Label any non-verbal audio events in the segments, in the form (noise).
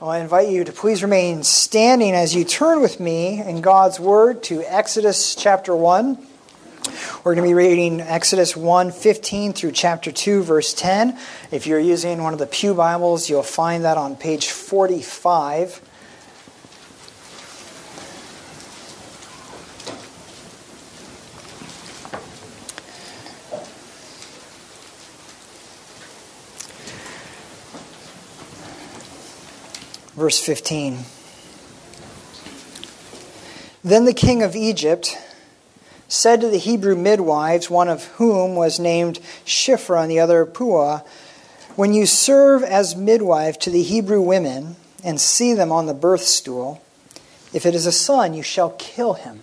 Well, I invite you to please remain standing as you turn with me in God's Word to Exodus chapter 1. We're going to be reading Exodus 1 15 through chapter 2, verse 10. If you're using one of the Pew Bibles, you'll find that on page 45. Verse 15. Then the king of Egypt said to the Hebrew midwives, one of whom was named Shiphrah and the other Puah, When you serve as midwife to the Hebrew women and see them on the birth stool, if it is a son, you shall kill him.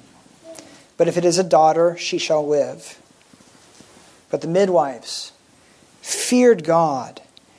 But if it is a daughter, she shall live. But the midwives feared God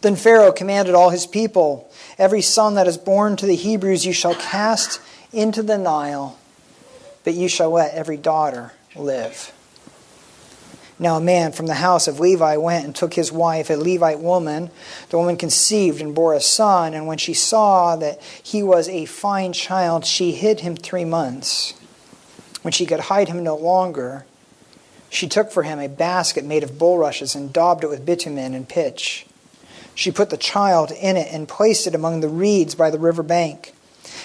Then Pharaoh commanded all his people Every son that is born to the Hebrews you shall cast into the Nile, but you shall let every daughter live. Now a man from the house of Levi went and took his wife, a Levite woman. The woman conceived and bore a son, and when she saw that he was a fine child, she hid him three months. When she could hide him no longer, she took for him a basket made of bulrushes and daubed it with bitumen and pitch. She put the child in it and placed it among the reeds by the river bank.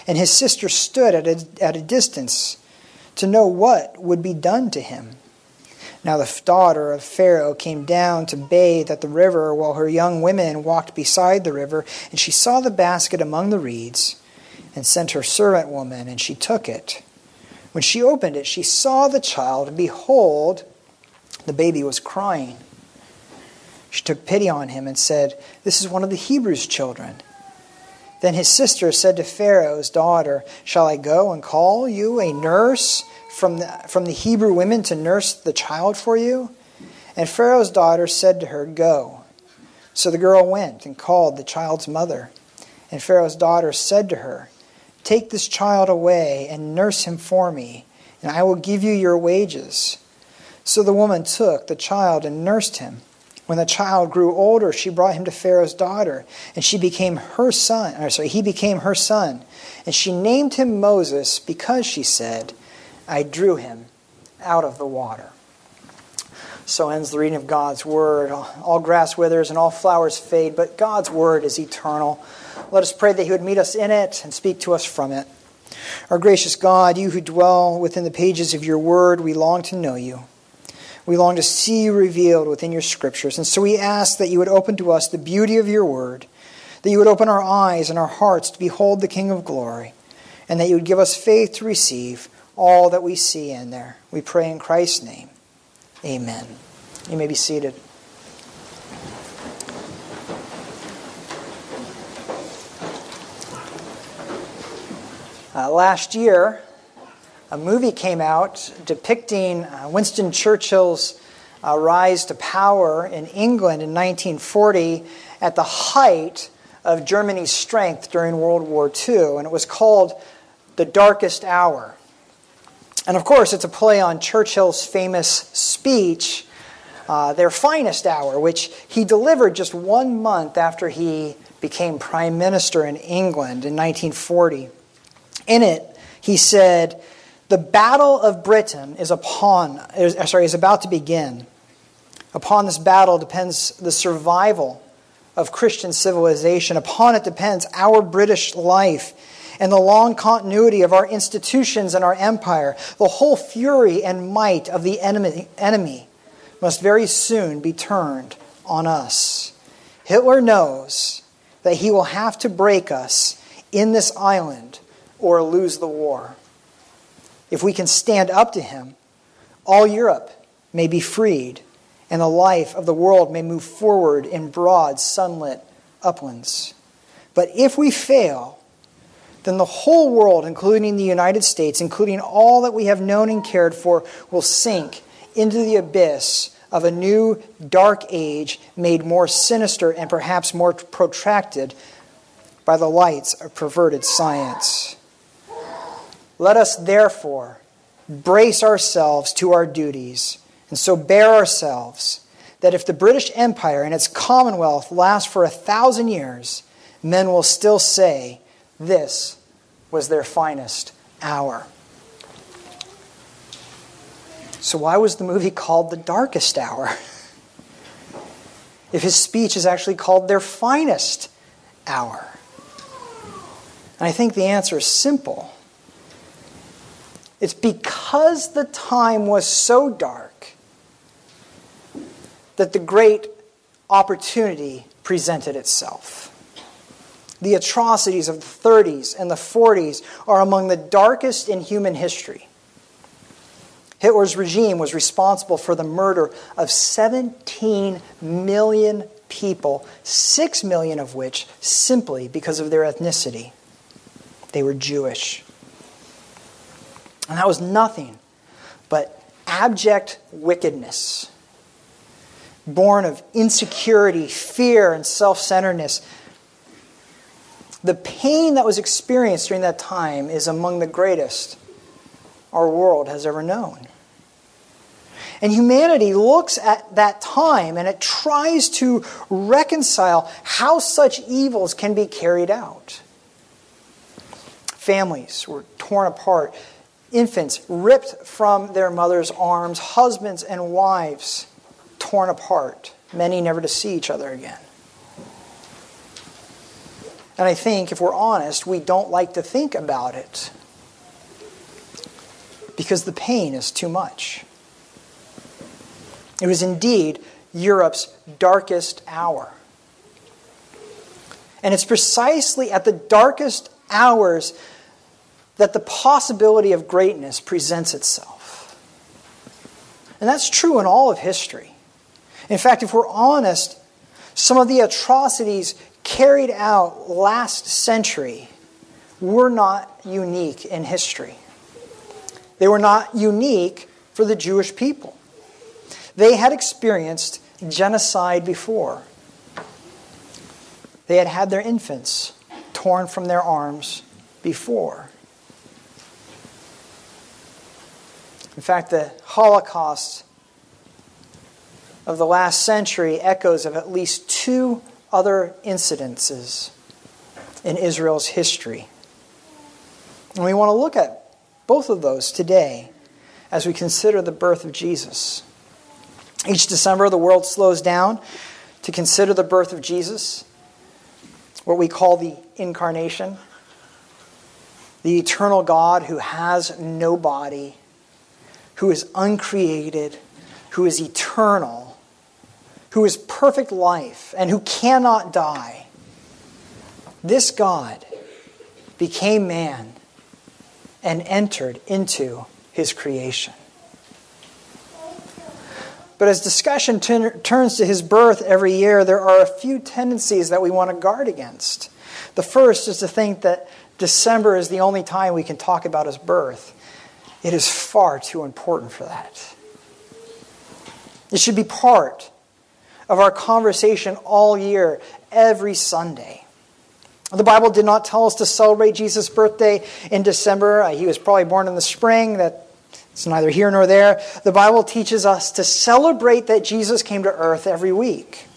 And his sister stood at a, at a distance to know what would be done to him. Now the daughter of Pharaoh came down to bathe at the river while her young women walked beside the river, and she saw the basket among the reeds, and sent her servant woman, and she took it. When she opened it, she saw the child, and behold, the baby was crying. She took pity on him and said, This is one of the Hebrews' children. Then his sister said to Pharaoh's daughter, Shall I go and call you a nurse from the, from the Hebrew women to nurse the child for you? And Pharaoh's daughter said to her, Go. So the girl went and called the child's mother. And Pharaoh's daughter said to her, Take this child away and nurse him for me, and I will give you your wages. So the woman took the child and nursed him. When the child grew older, she brought him to Pharaoh's daughter, and she became her son. Or sorry, he became her son. And she named him Moses because she said, I drew him out of the water. So ends the reading of God's word. All grass withers and all flowers fade, but God's word is eternal. Let us pray that He would meet us in it and speak to us from it. Our gracious God, you who dwell within the pages of your word, we long to know you. We long to see you revealed within your scriptures. And so we ask that you would open to us the beauty of your word, that you would open our eyes and our hearts to behold the King of glory, and that you would give us faith to receive all that we see in there. We pray in Christ's name. Amen. You may be seated. Uh, last year, a movie came out depicting uh, Winston Churchill's uh, rise to power in England in 1940 at the height of Germany's strength during World War II, and it was called The Darkest Hour. And of course, it's a play on Churchill's famous speech, uh, Their Finest Hour, which he delivered just one month after he became Prime Minister in England in 1940. In it, he said, the battle of Britain is upon, is, uh, sorry, is about to begin. Upon this battle depends the survival of Christian civilization. Upon it depends our British life and the long continuity of our institutions and our empire. The whole fury and might of the enemy, enemy must very soon be turned on us. Hitler knows that he will have to break us in this island or lose the war. If we can stand up to him, all Europe may be freed, and the life of the world may move forward in broad, sunlit uplands. But if we fail, then the whole world, including the United States, including all that we have known and cared for, will sink into the abyss of a new dark age made more sinister and perhaps more protracted by the lights of perverted science. Let us therefore brace ourselves to our duties and so bear ourselves that if the British Empire and its Commonwealth last for a thousand years, men will still say, This was their finest hour. So, why was the movie called The Darkest Hour? if his speech is actually called Their Finest Hour? And I think the answer is simple. It's because the time was so dark that the great opportunity presented itself. The atrocities of the 30s and the 40s are among the darkest in human history. Hitler's regime was responsible for the murder of 17 million people, 6 million of which simply because of their ethnicity. They were Jewish. And that was nothing but abject wickedness, born of insecurity, fear, and self centeredness. The pain that was experienced during that time is among the greatest our world has ever known. And humanity looks at that time and it tries to reconcile how such evils can be carried out. Families were torn apart, infants ripped from their mother's arms, husbands and wives torn apart, many never to see each other again. And I think, if we're honest, we don't like to think about it because the pain is too much. It was indeed Europe's darkest hour. And it's precisely at the darkest hours that the possibility of greatness presents itself. And that's true in all of history. In fact, if we're honest, some of the atrocities carried out last century were not unique in history. They were not unique for the Jewish people. They had experienced genocide before. They had had their infants torn from their arms before. In fact, the Holocaust of the last century echoes of at least two other incidences in Israel's history. And we want to look at both of those today as we consider the birth of Jesus. Each December, the world slows down to consider the birth of Jesus, what we call the incarnation, the eternal God who has no body who is uncreated, who is eternal, who is perfect life, and who cannot die. This God became man and entered into his creation. But as discussion turns to his birth every year, there are a few tendencies that we want to guard against. The first is to think that December is the only time we can talk about his birth. It is far too important for that. It should be part of our conversation all year, every Sunday. The Bible did not tell us to celebrate Jesus' birthday in December. Uh, he was probably born in the spring. That it's neither here nor there. The Bible teaches us to celebrate that Jesus came to earth every week.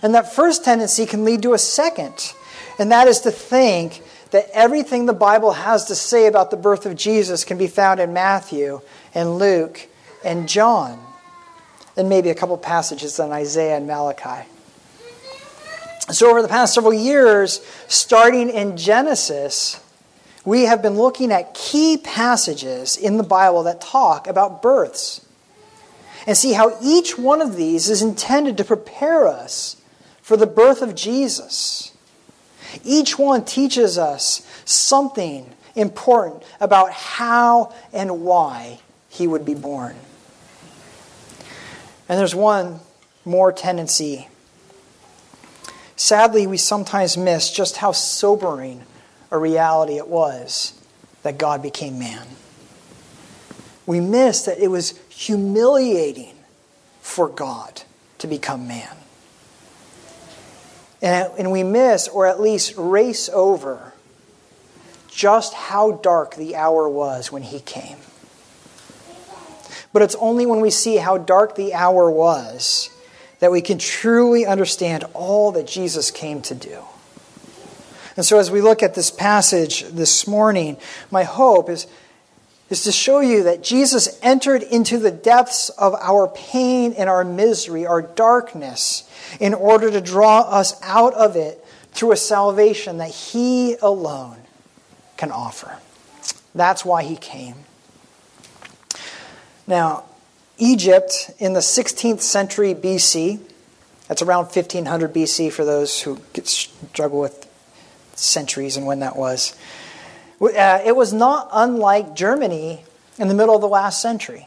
And that first tendency can lead to a second, and that is to think that everything the Bible has to say about the birth of Jesus can be found in Matthew and Luke and John, and maybe a couple passages in Isaiah and Malachi. So, over the past several years, starting in Genesis, we have been looking at key passages in the Bible that talk about births and see how each one of these is intended to prepare us for the birth of Jesus. Each one teaches us something important about how and why he would be born. And there's one more tendency. Sadly, we sometimes miss just how sobering a reality it was that God became man. We miss that it was humiliating for God to become man. And, uh, and we miss, or at least race over, just how dark the hour was when he came. But it's only when we see how dark the hour was that we can truly understand all that Jesus came to do. And so, as we look at this passage this morning, my hope is, is to show you that Jesus entered into the depths of our pain and our misery, our darkness, in order to draw us out of it through a salvation that He alone can offer. That's why He came. Now, Egypt in the 16th century BC, that's around 1500 BC for those who struggle with centuries and when that was. Uh, it was not unlike Germany in the middle of the last century.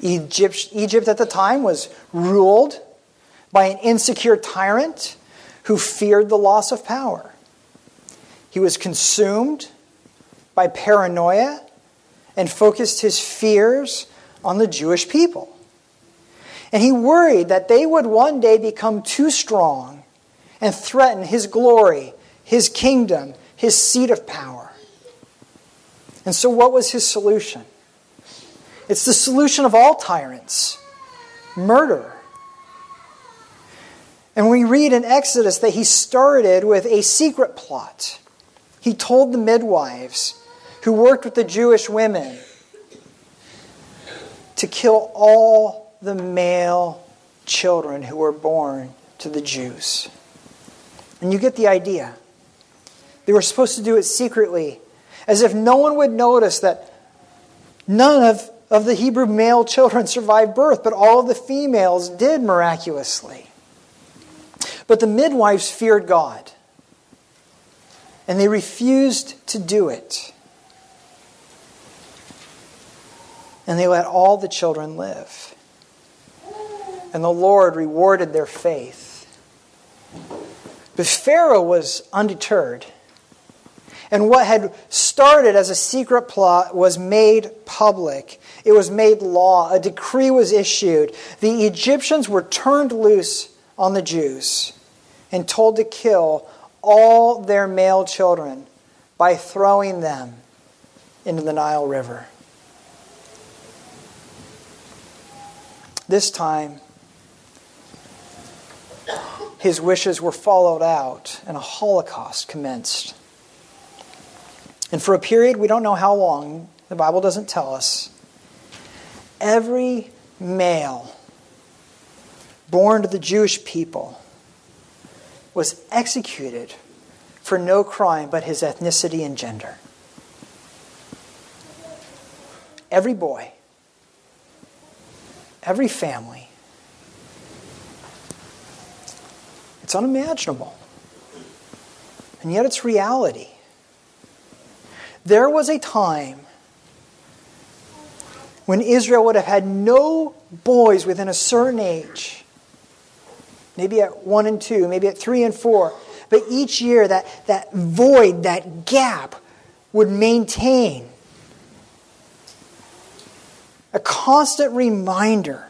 Egypt, Egypt at the time was ruled by an insecure tyrant who feared the loss of power. He was consumed by paranoia and focused his fears on the Jewish people. And he worried that they would one day become too strong and threaten his glory, his kingdom, his seat of power. And so, what was his solution? It's the solution of all tyrants murder. And we read in Exodus that he started with a secret plot. He told the midwives who worked with the Jewish women to kill all the male children who were born to the Jews. And you get the idea. They were supposed to do it secretly, as if no one would notice that none of, of the Hebrew male children (laughs) survived birth, but all of the females did miraculously. But the midwives feared God, and they refused to do it. and they let all the children live. And the Lord rewarded their faith. But Pharaoh was undeterred. And what had started as a secret plot was made public. It was made law. A decree was issued. The Egyptians were turned loose on the Jews and told to kill all their male children by throwing them into the Nile River. This time, his wishes were followed out and a holocaust commenced. And for a period, we don't know how long, the Bible doesn't tell us, every male born to the Jewish people was executed for no crime but his ethnicity and gender. Every boy every family. It's unimaginable. And yet it's reality. There was a time when Israel would have had no boys within a certain age, maybe at one and two, maybe at three and four, but each year that, that void, that gap would maintain. A constant reminder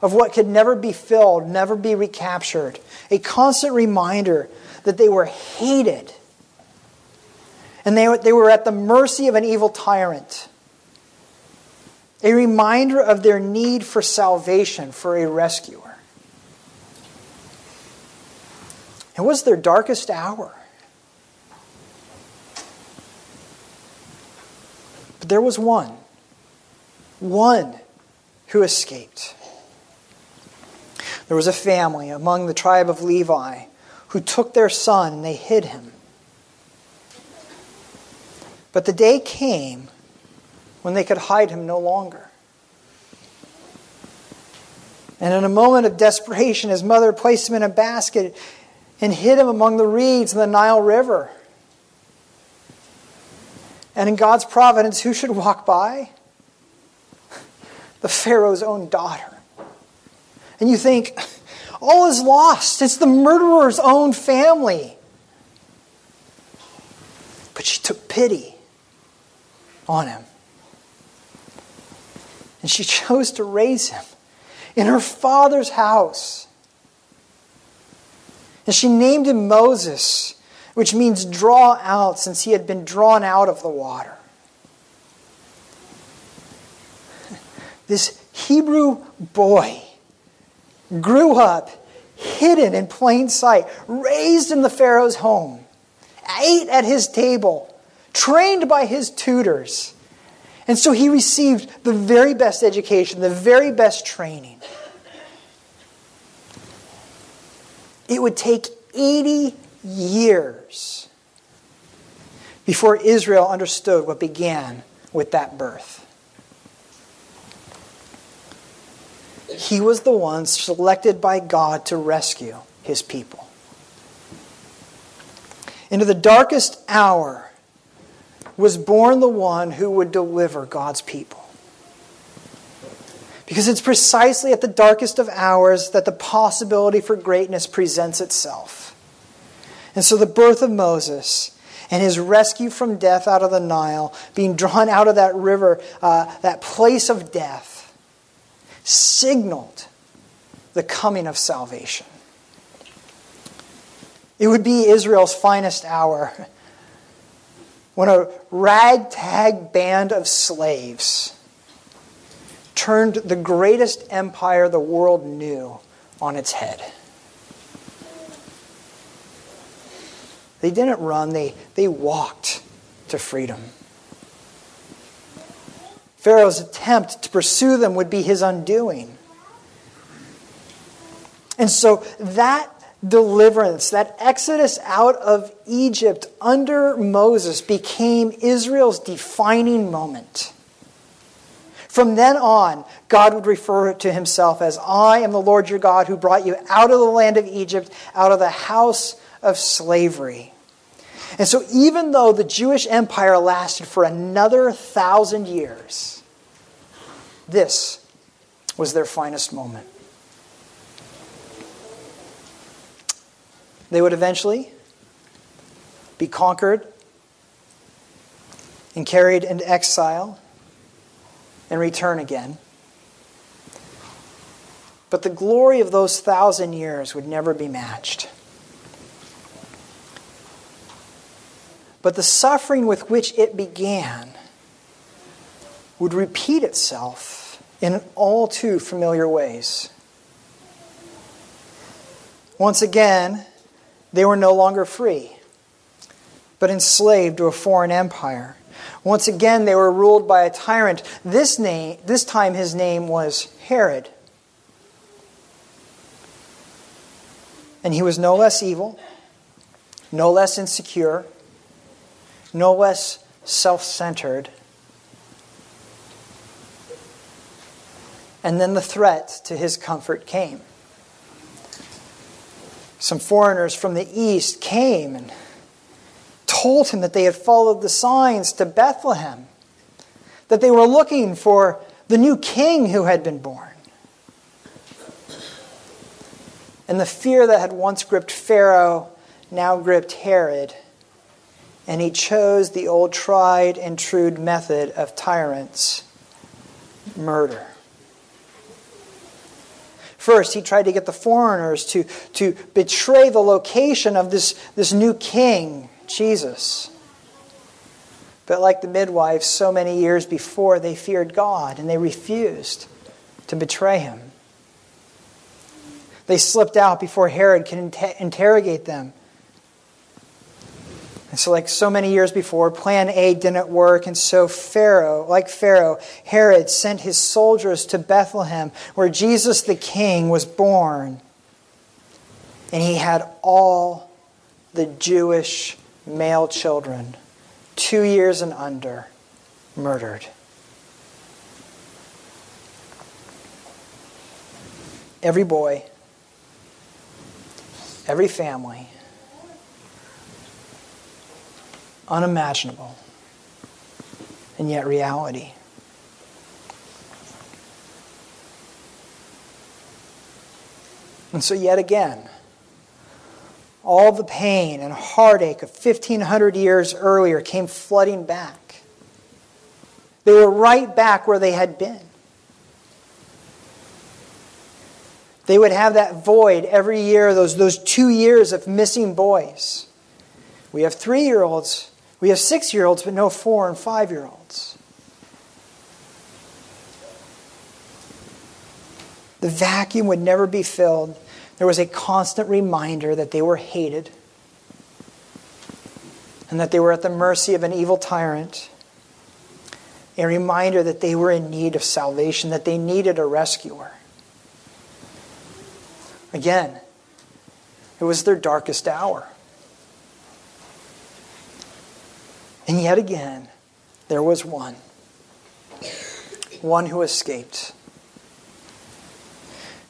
of what could never be filled, never be recaptured, a constant reminder that they were hated and they, they were at the mercy of an evil tyrant. A reminder of their need for salvation, for a rescuer. It was their darkest hour. But there was one one who escaped. There was a family among the tribe of Levi who took their son and they hid him. But the day came when they could hide him no longer. And in a moment of desperation, his mother placed him in a basket and hid him among the reeds in the Nile River. And in God's providence, who should walk by? the Pharaoh's own daughter. And you think, all is lost. It's the murderer's own family. But she took pity on him. And she (laughs) chose to raise him in her father's house. And she named him Moses, which means draw out, since he had been drawn out of the water. (laughs) This Hebrew boy grew up hidden in plain sight, raised in the Pharaoh's home, ate at his table, trained by his tutors. And so he received the very best education, the very best training. It would take 80 years before Israel understood what began with that birth. He was the one selected by God to rescue his people. Into the darkest hour was born the one who would deliver God's people. Because it's precisely at the darkest of hours that the possibility for greatness presents itself. And so the birth of Moses and his rescue from death out of the Nile, being drawn out of that river, uh, that place of death, signaled the coming of salvation. It would be Israel's finest hour when a ragtag band of slaves turned the greatest empire the world knew on its head. They didn't run, they, they walked to freedom. Pharaoh's attempt to pursue them would be his undoing. And so that deliverance, that exodus out of Egypt under Moses became Israel's defining moment. From then on, God would refer to himself as I am the Lord your God who brought you out of the land of Egypt, out of the house of slavery. And so, even though the Jewish empire lasted for another thousand years, this was their finest moment. They would eventually be conquered and carried into exile and return again. But the glory of those thousand years would never be matched. But the suffering with which it began would repeat itself in all too familiar ways. Once again, they were no longer free, but enslaved to a foreign empire. Once again, they were ruled by a tyrant. This, name, this time, his name was Herod. And he was no less evil, no less insecure, no less self centered. And then the threat to his comfort came. Some foreigners from the east came and told him that they had followed the signs to Bethlehem, that they were looking for the new king who had been born. And the fear that had once gripped Pharaoh now gripped Herod and he chose the old tried and true method of tyrants murder. First, he tried to get the foreigners to, to betray the location of this, this new king, Jesus. But like the midwives, so many years before, they feared God and they refused to betray him. They slipped out before Herod could inter- interrogate them and so, like so many years before, plan A didn't work. And so, Pharaoh, like Pharaoh, Herod sent his soldiers to Bethlehem, where Jesus the King was born. And he had all the Jewish male children, two years and under, murdered. Every boy, every family, unimaginable, and yet reality. And so, yet again, all the pain and heartache of 1500 years earlier came flooding back. They were right back where they had been. They would have that void every year, those, those two years of missing boys. We have three year olds, we have six year olds, but no four and five year olds. The vacuum would never be filled. There was a constant reminder that they were hated and that they were at the mercy of an evil tyrant. A reminder that they were in need of salvation, that they needed a rescuer. Again, it was their darkest hour. And yet again, there was one. One who escaped.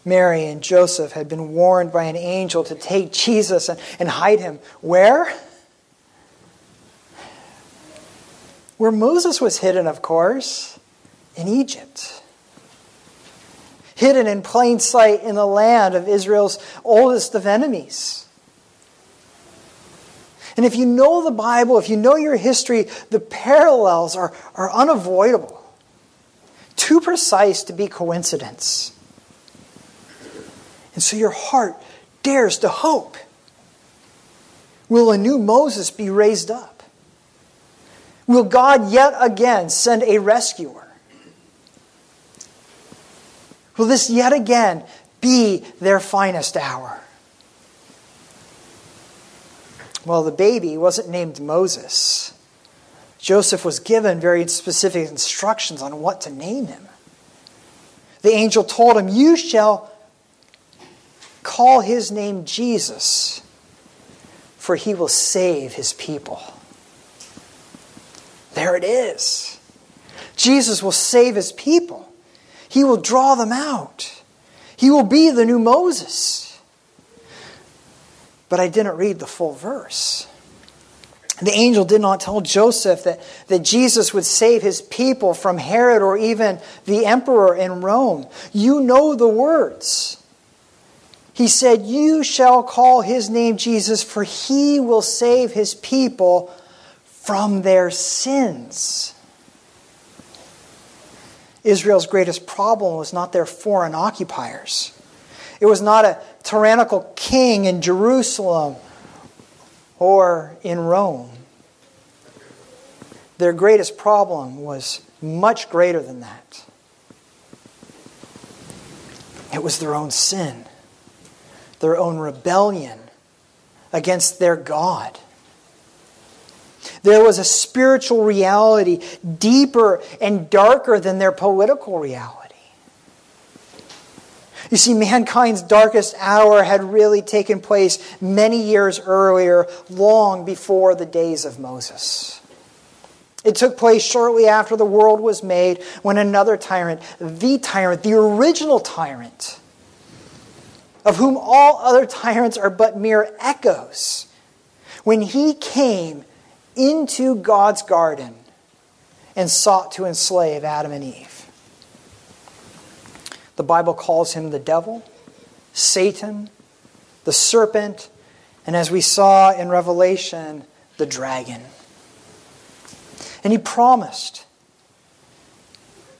Mary and Joseph had been warned by an angel to take Jesus and, and hide him. Where? Where Moses was hidden, of course, in Egypt. Hidden in plain sight in the land of Israel's oldest of enemies. And if you know the Bible, if you know your history, the parallels are, are unavoidable. Too precise to be coincidence. And so your heart dares to hope. Will a new Moses be raised up? Will God yet again send a rescuer? Will this yet again be their finest hour? Well, the baby wasn't named Moses. Joseph was given very specific instructions on what to name him. The angel told him, You shall call his name Jesus, for he will save his people. There it is. Jesus will save his people, he will draw them out, he will be the new Moses. But I didn't read the full verse. The angel did not tell Joseph that, that Jesus would save his people from Herod or even the emperor in Rome. You know the words. He said, You shall call his name Jesus, for he will save his people from their sins. Israel's greatest problem was not their foreign occupiers. It was not a tyrannical king in Jerusalem or in Rome. Their greatest problem was much greater than that. It was their own sin their own rebellion against their God. There was a spiritual reality deeper and darker than their political reality. You see, mankind's darkest hour had really taken place many years earlier, long before the days of Moses. It took place shortly after the world was made when another tyrant, the tyrant, the original tyrant, of whom all other tyrants are but mere echoes, when he came into God's garden and sought to enslave Adam and Eve. The Bible calls him the devil, Satan, the serpent, and as we saw in Revelation, the dragon. And he promised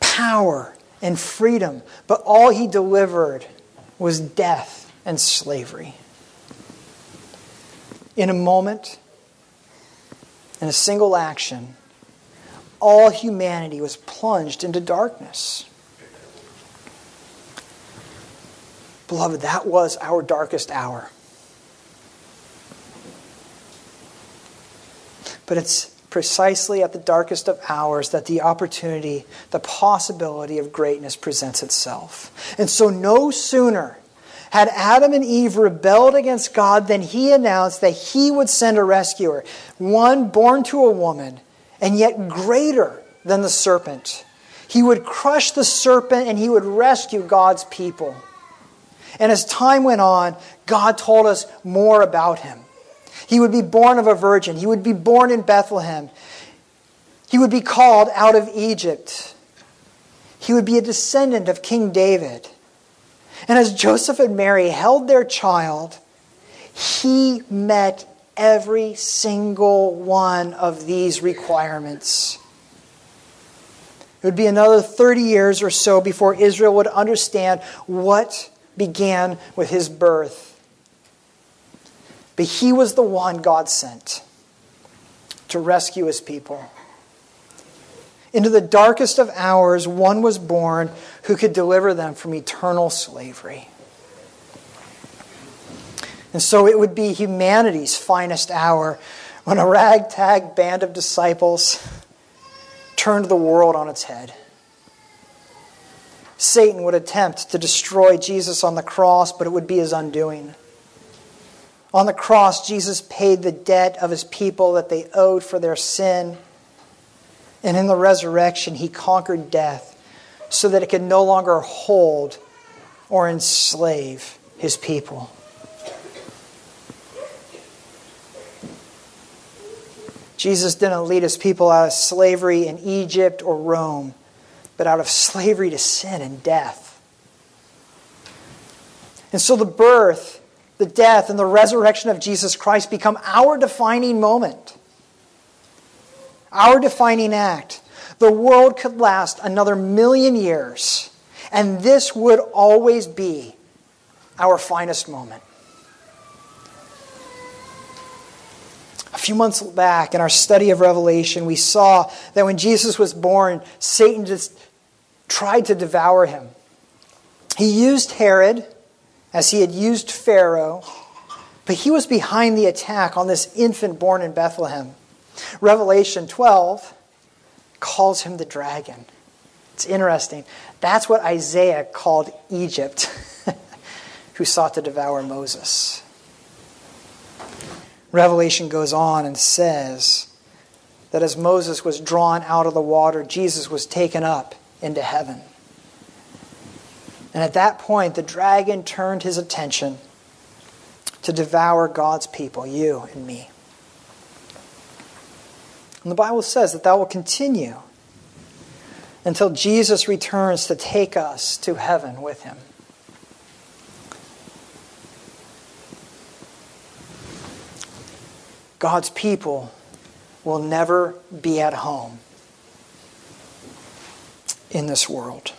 power and freedom, but all he delivered was death and slavery. In a moment, in a single action, all humanity was plunged into darkness. Beloved, that was our darkest hour. But it's precisely at the darkest of hours that the opportunity, the possibility of greatness presents itself. And so, no sooner had Adam and Eve rebelled against God than he announced that he would send a rescuer, one born to a woman, and yet greater than the serpent. He would crush the serpent and he would rescue God's people. And as time went on, God told us more about him. He would be born of a virgin. He would be born in Bethlehem. He would be called out of Egypt. He would be a descendant of King David. And as Joseph and Mary held their child, he met every single one of these requirements. It would be another 30 years or so before Israel would understand what began with his birth. But he was the one God sent to rescue his people. Into the darkest of hours, one was born who could deliver them from eternal slavery. And so it would be humanity's finest hour when a ragtag band of disciples turned the world on its head. Satan would attempt to destroy Jesus on the cross, but it would be his undoing. On the cross, Jesus paid the debt of his people that they owed for their sin. And in the resurrection, he conquered death so that it could no longer hold or enslave his people. Jesus didn't lead his people out of slavery in Egypt or Rome, but out of slavery to sin and death. And so the birth, the death, and the resurrection of Jesus Christ become our defining moment, our defining act. The world could last another million years, and this would always be our finest moment. A few months back in our study of Revelation, we saw that when Jesus was born, Satan just tried to devour him. He used Herod as he had used Pharaoh, but he was behind the attack on this infant born in Bethlehem. Revelation 12 calls him the dragon. It's interesting. That's what Isaiah called Egypt, (laughs) who sought to devour Moses. Revelation goes on and says that as Moses was drawn out of the water, Jesus was taken up into heaven. And at that point, the dragon turned his attention to devour God's people, you and me. And the Bible says that that will continue until Jesus returns to take us to heaven with him. God's people will never be at home in this world.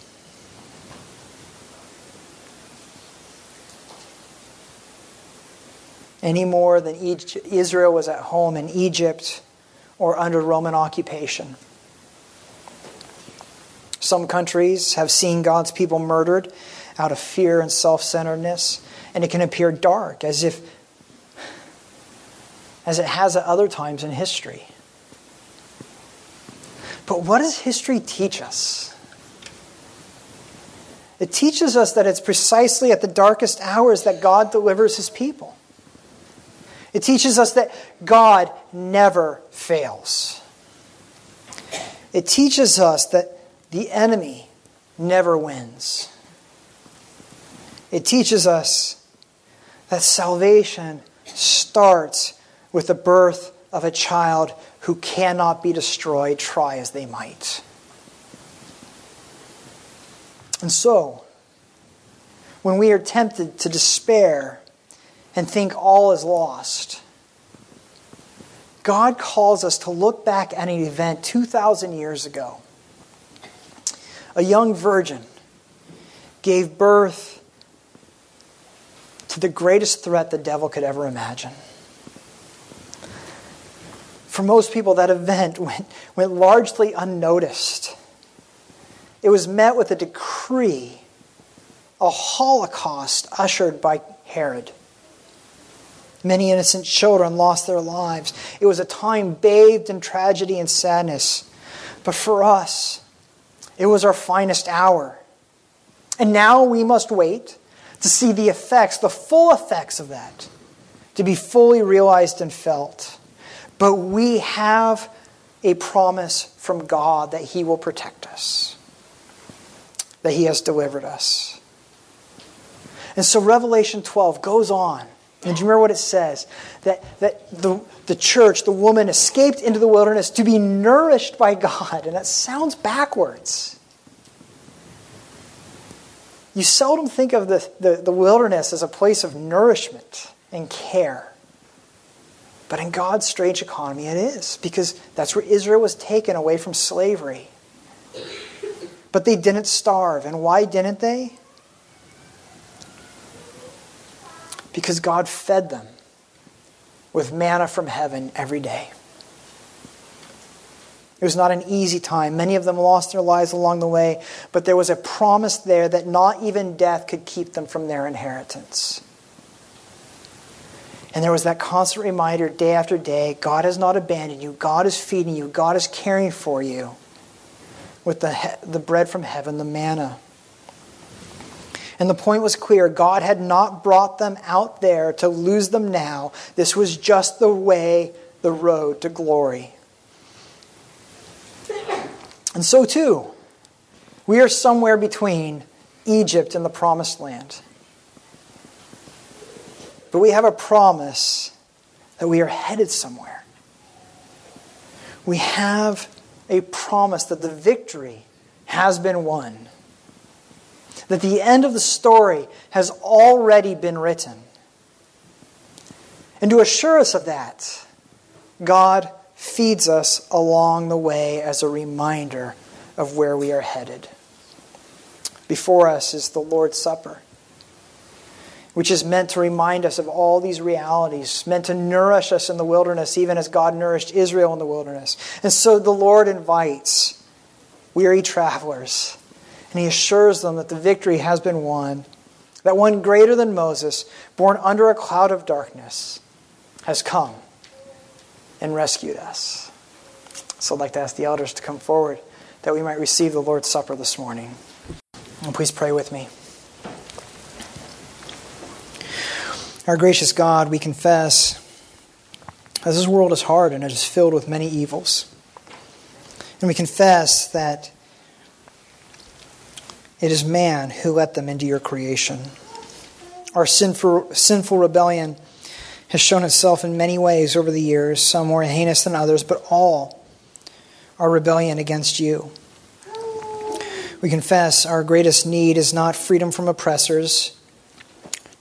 Any more than Israel was at home in Egypt or under Roman occupation. Some countries have seen God's people murdered out of fear and self centeredness, and it can appear dark, as if as it has at other times in history. But what does history teach us? It teaches us that it's precisely at the darkest hours that God delivers his people. It teaches us that God never fails. It teaches us that the enemy never wins. It teaches us that salvation starts with the birth of a child who cannot be destroyed, try as they might. And so, when we are tempted to despair and think all is lost, God calls us to look back at an event 2,000 years ago. A young virgin gave birth to the greatest threat the devil could ever imagine for most people, that event (laughs) went, went largely unnoticed. It was met with a decree, a holocaust ushered by Herod. Many innocent children lost their lives. It was a time bathed in tragedy and sadness. But for us, it was our finest hour. And now we must wait to see the effects, the full effects of that, to be fully realized and felt. But we have a promise from God that He will protect us, that He has delivered us. And so Revelation 12 goes on. And do you remember what it says? That, that the, the church, the woman, escaped into the wilderness to be nourished by God. And that sounds backwards. You seldom think of the, the, the wilderness as a place of nourishment and care. But in God's strange economy, it is, because that's where Israel was taken away from slavery. But they didn't starve. And why didn't they? Because God fed them with manna from heaven every day. It was not an easy time. Many of them lost their lives along the way, but there was a promise there that not even death could keep them from their inheritance. And there was that constant reminder day after day God has not abandoned you, God is feeding you, God is caring for you with the, the bread from heaven, the manna. And the point was clear God had not brought them out there to lose them now. This was just the way, the road to glory. And so, too, we are somewhere between Egypt and the promised land. But we have a promise that we are headed somewhere. We have a promise that the victory has been won, that the end of the story has already been written. And to assure us of that, God feeds us along the way as a reminder of where we are headed. Before us is the Lord's Supper, which is meant to remind us of all these realities, meant to nourish us in the wilderness, even as God nourished Israel in the wilderness. And so the Lord invites weary travelers, and He assures them that the victory has been won, that one greater than Moses, born under a cloud of darkness, has come and rescued us. So I'd like to ask the elders to come forward that we might receive the Lord's Supper this morning. And please pray with me. Our gracious God, we confess that this world is hard and it is filled with many evils. And we confess that it is man who let them into your creation. Our sinful, sinful rebellion has shown itself in many ways over the years, some more heinous than others, but all are rebellion against you. We confess our greatest need is not freedom from oppressors,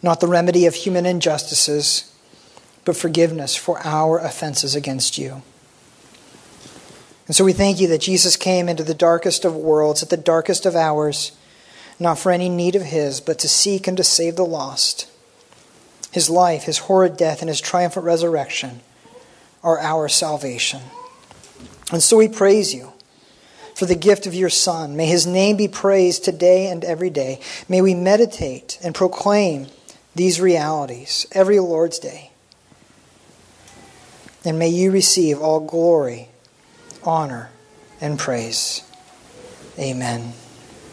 not the remedy of human injustices, but forgiveness for our offenses against you. And so we thank you that Jesus came into the darkest of worlds, at the darkest of hours, not for any need of his, but to seek and to save the lost. His life, his horrid death, and his triumphant resurrection are our salvation. And so we praise you for the gift of your Son. May his name be praised today and every day. May we meditate and proclaim these realities every Lord's Day. And may you receive all glory, honor, and praise. Amen.